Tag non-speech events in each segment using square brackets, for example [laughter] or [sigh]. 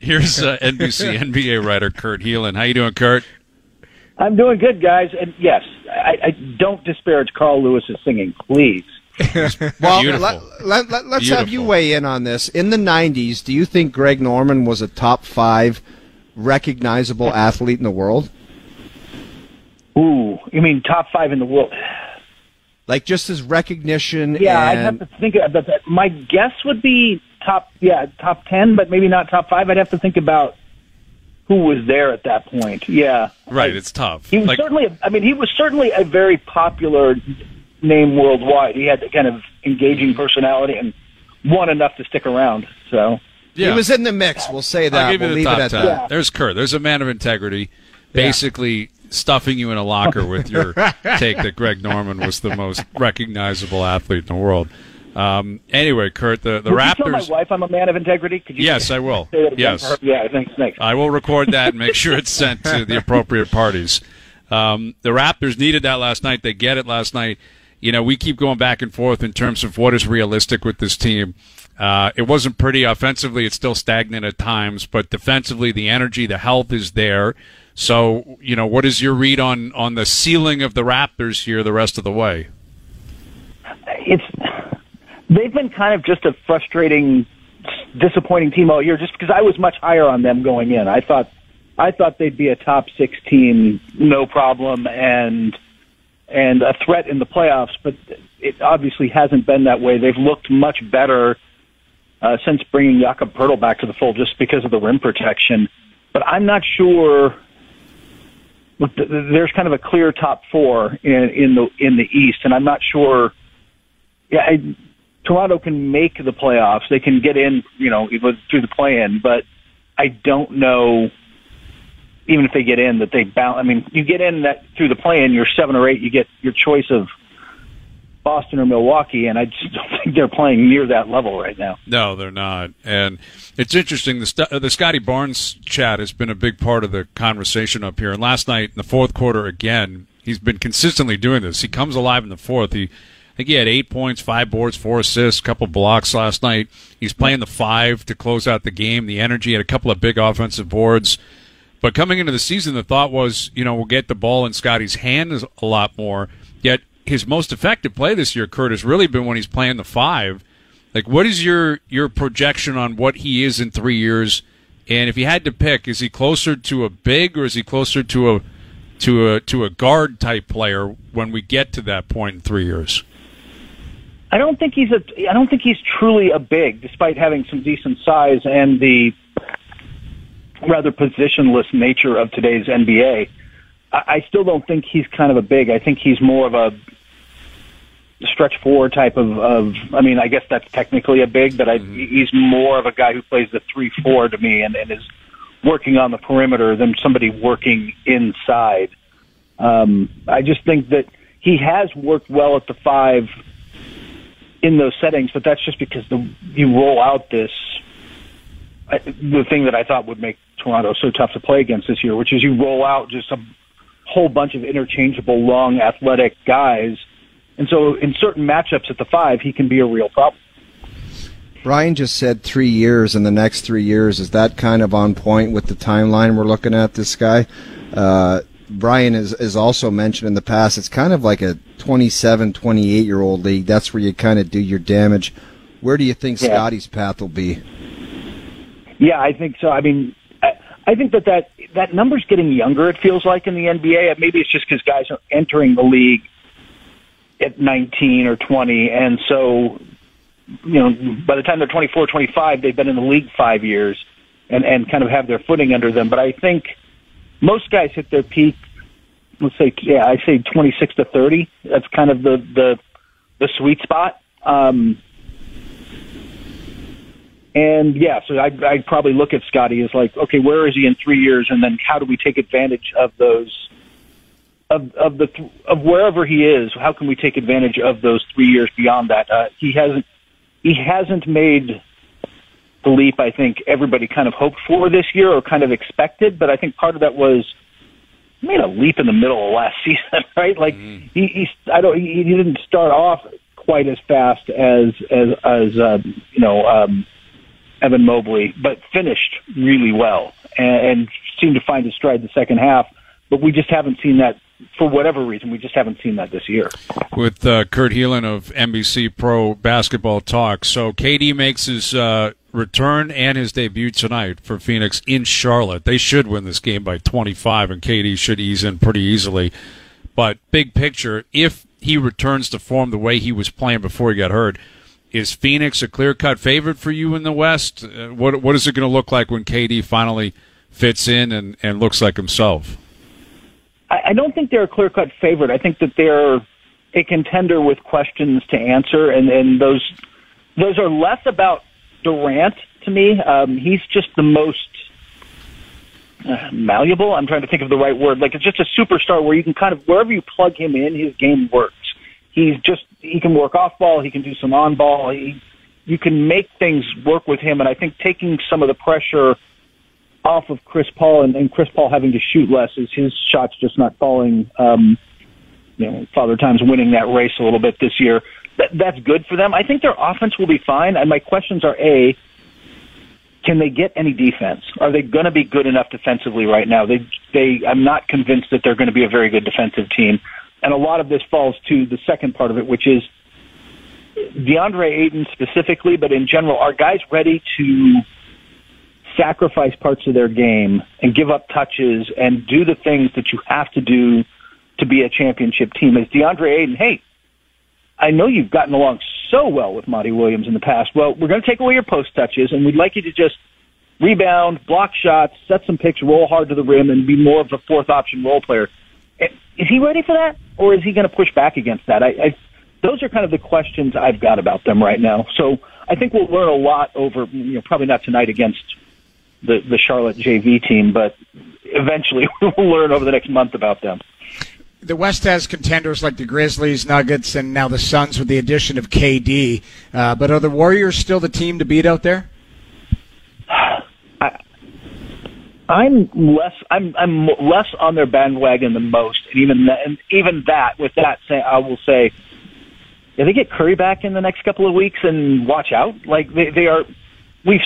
Here's uh, NBC [laughs] NBA writer Kurt Helin. How you doing, Kurt? I'm doing good, guys. And yes, I, I don't disparage Carl Lewis's singing, please. [laughs] well, Beautiful. let, let, let, us have you weigh in on this. In the 90s, do you think Greg Norman was a top five recognizable [laughs] athlete in the world? Ooh, you mean top five in the world? Like just his recognition Yeah, I'd have to think about that. My guess would be top, yeah, top ten, but maybe not top five. I'd have to think about who was there at that point. Yeah, Right, it's tough. he was Like, certainly. I mean, he was certainly a very popular name worldwide. He had the kind of engaging personality and won enough to stick around. So yeah. he was in the mix. We'll say that. I'll give you we'll the leave top it at ten. that. There's Kurt. There's a man of integrity, basically stuffing you in a locker with your [laughs] take that Greg Norman was the most recognizable athlete in the world. Um, anyway, Kurt, the the Would you tell my wife I'm a man of integrity? Could you Yes, I will. say that again? Yes. Yeah, thanks. Thanks. I will record that and make sure it's sent to the [laughs] appropriate parties. Um, the Raptors needed that last night. They get it last night. You know, we keep going back and forth in terms of what is realistic with this team. Uh, it wasn't pretty offensively. It's still stagnant at times, but defensively, the energy, the health is there. So, you know, what is your read on on the ceiling of the Raptors here the rest of the way? it's they've been kind of just a frustrating, disappointing team all year. Just because I was much higher on them going in, I thought I thought they'd be a top six team, no problem, and and a threat in the playoffs. But it obviously hasn't been that way. They've looked much better uh, since bringing Jakob Poeltl back to the fold, just because of the rim protection. But I'm not sure. Look, th- th- there's kind of a clear top four in, in the in the East, and I'm not sure yeah, I, Toronto can make the playoffs. They can get in, you know, through the play-in, but I don't know. Even if they get in, that they bounce. I mean, you get in that through the play-in, you're seven or eight. You get your choice of Boston or Milwaukee, and I just [laughs] don't think they're playing near that level right now. No, they're not. And it's interesting. The, St- uh, the Scottie Barnes chat has been a big part of the conversation up here. And last night in the fourth quarter, again, he's been consistently doing this. He comes alive in the fourth. He, I think he had eight points, five boards, four assists, a couple blocks last night. He's playing the five to close out the game. The energy had a couple of big offensive boards. But coming into the season, the thought was, you know, we'll get the ball in Scottie's hands a lot more. Yet his most effective play this year, Kurt, has really been when he's playing the five. Like, what is your your projection on what he is in three years? And if you had to pick, is he closer to a big or is he closer to a to a to a guard type player when we get to that point in three years? I don't think he's a. I don't think he's truly a big, despite having some decent size and the rather positionless nature of today's NBA. I, I still don't think he's kind of a big. I think he's more of a stretch four type of. of I mean, I guess that's technically a big, but I, he's more of a guy who plays the three four to me and, and is working on the perimeter than somebody working inside. Um, I just think that he has worked well at the five in those settings, but that's just because the you roll out this the thing that I thought would make Toronto so tough to play against this year, which is you roll out just a whole bunch of interchangeable, long, athletic guys, and so in certain matchups at the five, he can be a real problem. Brian just said three years, and the next three years is that kind of on point with the timeline we're looking at. This guy, uh, Brian, has is also mentioned in the past. It's kind of like a 27, 28 year old league. That's where you kind of do your damage. Where do you think Yeah. Scottie's path will be? Yeah, I think so. I mean, I, I think that, that that number's getting younger. It feels like in the NBA. Maybe it's just because guys are entering the league at 19 or 20, and so you know, by the time they're 24, 25, they've been in the league five years and and kind of have their footing under them. But I think most guys hit their peak. Let's say, yeah, I say 26 to 30. That's kind of the the the sweet spot. Um, and yeah, so I'd, I'd probably look at Scottie as like, okay, where is he in three years, and then how do we take advantage of those, of of the of wherever he is? How can we take advantage of those three years beyond that? Uh, he hasn't he hasn't made the leap. I think everybody kind of hoped for this year or kind of expected, but I think part of that was made a leap in the middle of last [laughs] season, right? Like he, he I don't he, he didn't start off quite as fast as as as uh, you know. Um, Evan Mobley, but finished really well and, and seemed to find his stride the second half. But we just haven't seen that for whatever reason. We just haven't seen that this year. With uh, Kurt Helin of NBC Pro Basketball Talk. So KD makes his uh, return and his debut tonight for Phoenix in Charlotte. They should win this game by 25, and KD should ease in pretty easily. But big picture, if he returns to form the way he was playing before he got hurt, is Phoenix a clear cut favorite for you in the West? Uh, what what is it going to look like when KD finally fits in and, and looks like himself? I, I don't think they're a clear cut favorite. I think that they're a contender with questions to answer, and, and those those are less about Durant to me. Um, he's just the most uh, malleable. I'm trying to think of the right word. Like it's just a superstar where you can kind of wherever you plug him in, his game works. He's just he can work off ball. He can do some on ball. He, you can make things work with him, and I think taking some of the pressure off of Chris Paul and, and Chris Paul having to shoot less is his shots just not falling. Um, you know, Father Time's winning that race a little bit this year. That, that's good for them. I think their offense will be fine. And my questions are: A, can they get any defense? Are they going to be good enough defensively right now? They, they, I'm not convinced that they're going to be a very good defensive team. And a lot of this falls to the second part of it, which is DeAndre Ayton specifically, but in general, are guys ready to sacrifice parts of their game and give up touches and do the things that you have to do to be a championship team? Is DeAndre Ayton, hey, I know you've gotten along so well with Monty Williams in the past. Well, we're going to take away your post touches, and we'd like you to just rebound, block shots, set some picks, roll hard to the rim, and be more of a fourth option role player. Eh, is he ready for that, or is he going to push back against that? I, I, those are kind of the questions I've got about them right now. So I think we'll learn a lot over, you know, probably not tonight against the the Charlotte JV team, but eventually [laughs] we'll learn over the next month about them the West has contenders like the Grizzlies, Nuggets, and now the Suns with the addition of KD. Uh, but are the Warriors still the team to beat out there? I'm less. I'm I'm less on their bandwagon than most, and even that, and even that. With that, say, I will say, if they get Curry back in the next couple of weeks, and watch out, like they they are. We've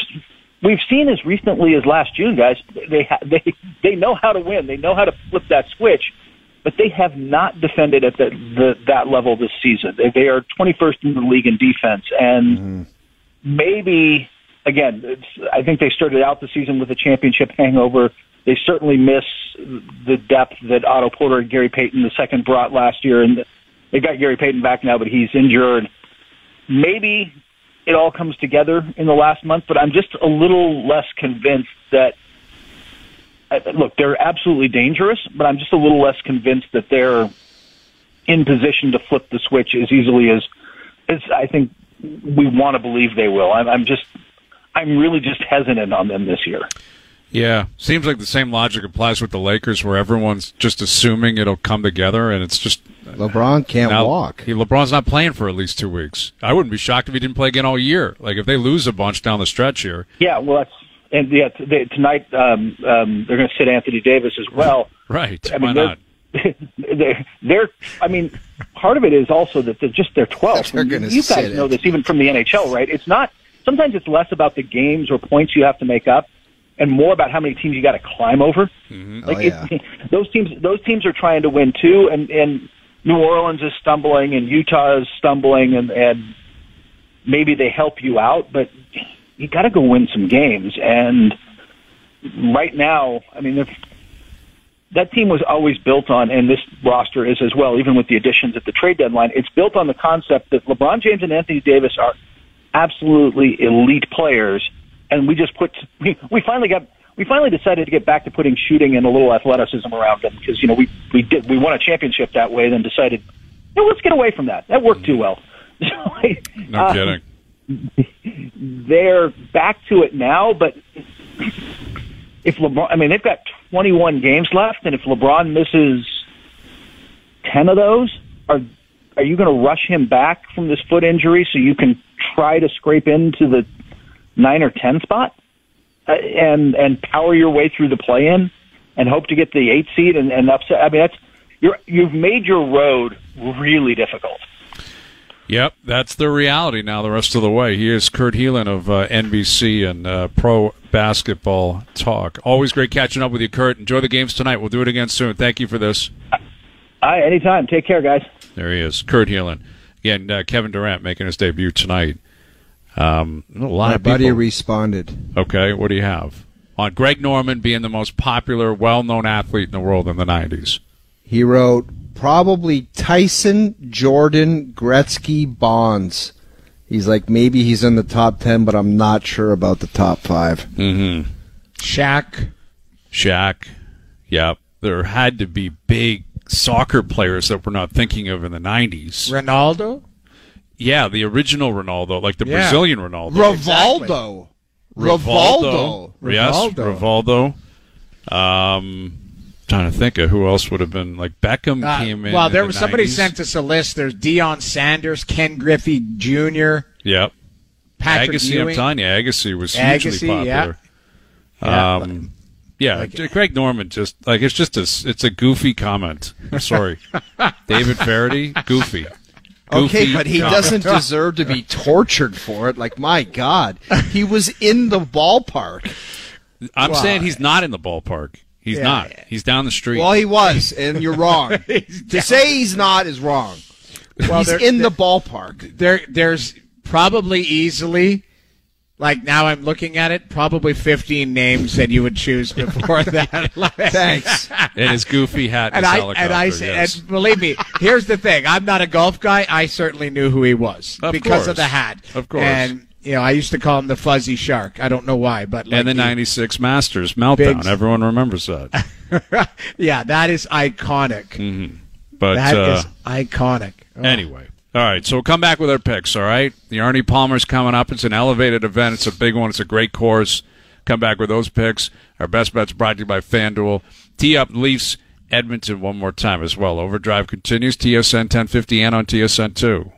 we've seen as recently as last June, guys. They ha- they they know how to win. They know how to flip that switch but they have not defended at the, the, that level this season. They, they are 21st in the league in defense, and mm-hmm. maybe again, I think they started out the season with a championship hangover. They certainly miss the depth that Otto Porter and Gary Payton the second brought last year, and they got Gary Payton back now, but he's injured. Maybe it all comes together in the last month, but I'm just a little less convinced that look, they're absolutely dangerous, but I'm just a little less convinced that they're in position to flip the switch as easily as, as I think we want to believe they will. I'm, I'm just, I'm really just hesitant on them this year. Yeah, seems like the same logic applies with the Lakers, where everyone's just assuming it'll come together, and it's just LeBron can't now, walk. He, LeBron's not playing for at least two weeks. I wouldn't be shocked if he didn't play again all year. Like if they lose a bunch down the stretch here. Yeah, well, that's and yeah, they, tonight um, um, they're going to sit Anthony Davis as well. Right? I mean, Why not? [laughs] They're, they're, I mean, part of it is also that they're just they're 12. They're you, you guys know this even from the NHL, right? It's not. Sometimes it's less about the games or points you have to make up, and more about how many teams you got to climb over. Mm-hmm. Like oh, yeah. it, [laughs] those teams, those teams are trying to win too, and and New Orleans is stumbling, and Utah is stumbling, and and maybe they help you out, but you got to go win some games. And right now, I mean, if that team was always built on, and this roster is as well, even with the additions at the trade deadline, it's built on the concept that LeBron James and Anthony Davis are absolutely elite players, and we just put [laughs] we, we finally got we finally decided to get back to putting shooting and a little athleticism around them because you know we we did we won a championship that way, then decided, you know, let's get away from that. That worked too well. [laughs] no uh, kidding they're back to it now, but if LeBron, I mean, they've got 21 games left, and if LeBron misses 10 of those, are are you going to rush him back from this foot injury so you can try to scrape into the nine or 10 spot uh, and and power your way through the play-in and hope to get the eight seed and, and upset? I mean, that's you're you've made your road really difficult. Yep, that's the reality now. The rest of the way, he is Kurt Helin of uh, NBC and uh, Pro Basketball Talk. Always great catching up with you, Kurt. Enjoy the games tonight. We'll do it again soon. Thank you for this. Hi, anytime. Take care, guys. There he is, Kurt Helin. Again, uh, Kevin Durant making his debut tonight. Um, a lot My of buddy people. responded. okay, what do you have on Greg Norman being the most popular, well-known athlete in the world in the '90s? He wrote probably Tyson, Jordan, Gretzky, Bonds. He's like maybe he's in the top ten, but I'm not sure about the top five. Mm-hmm. Shaq. Shaq. Yep. There had to be big soccer players that we're not thinking of in the '90s. Ronaldo. Yeah, the original Ronaldo, like the Yeah. Brazilian Ronaldo. Rivaldo. Rivaldo. Yes, Rivaldo. Rivaldo. Um, trying to think of who else would have been like Beckham Uh, came in. well, in there the was somebody 90s. sent us a list. There's Deion Sanders, Ken Griffey Jr., Yep. Patrick Agassi, Ewing. I'm telling you, Agassi was hugely Agassi, popular. Yeah, Um, yeah, like- Greg Norman just like it's just a it's a goofy comment. I'm sorry, [laughs] David Faraday, goofy. Okay, but he comment. doesn't deserve to be tortured for it. Like my God, he was in the ballpark. I'm Well, saying he's not in the ballpark. He's Yeah, not. yeah. He's down the street. Well, he was, and you're wrong. [laughs] to say he's not is wrong. Well, he's in the ballpark. there there's probably easily like now I'm looking at it, probably 15 names that you would choose before [laughs] that. [laughs] Thanks. and his goofy hat And I and I yes. and believe me, here's the thing. I'm not a golf guy. I certainly knew who he was Of because course. of the hat. Of course. And you know, I used to call him the fuzzy shark. I don't know why, but like and the '96 Masters meltdown. Big- Everyone remembers that. [laughs] yeah, that is iconic. But That is uh, iconic. Oh. Anyway. All right, so we'll come back with our picks, all right? The Arnie Palmer's coming up. It's an elevated event. It's a big one. It's a great course. Come back with those picks. Our best bets brought to you by FanDuel. Tee up Leafs Edmonton one more time as well. Overdrive continues. TSN 1050 and on TSN 2.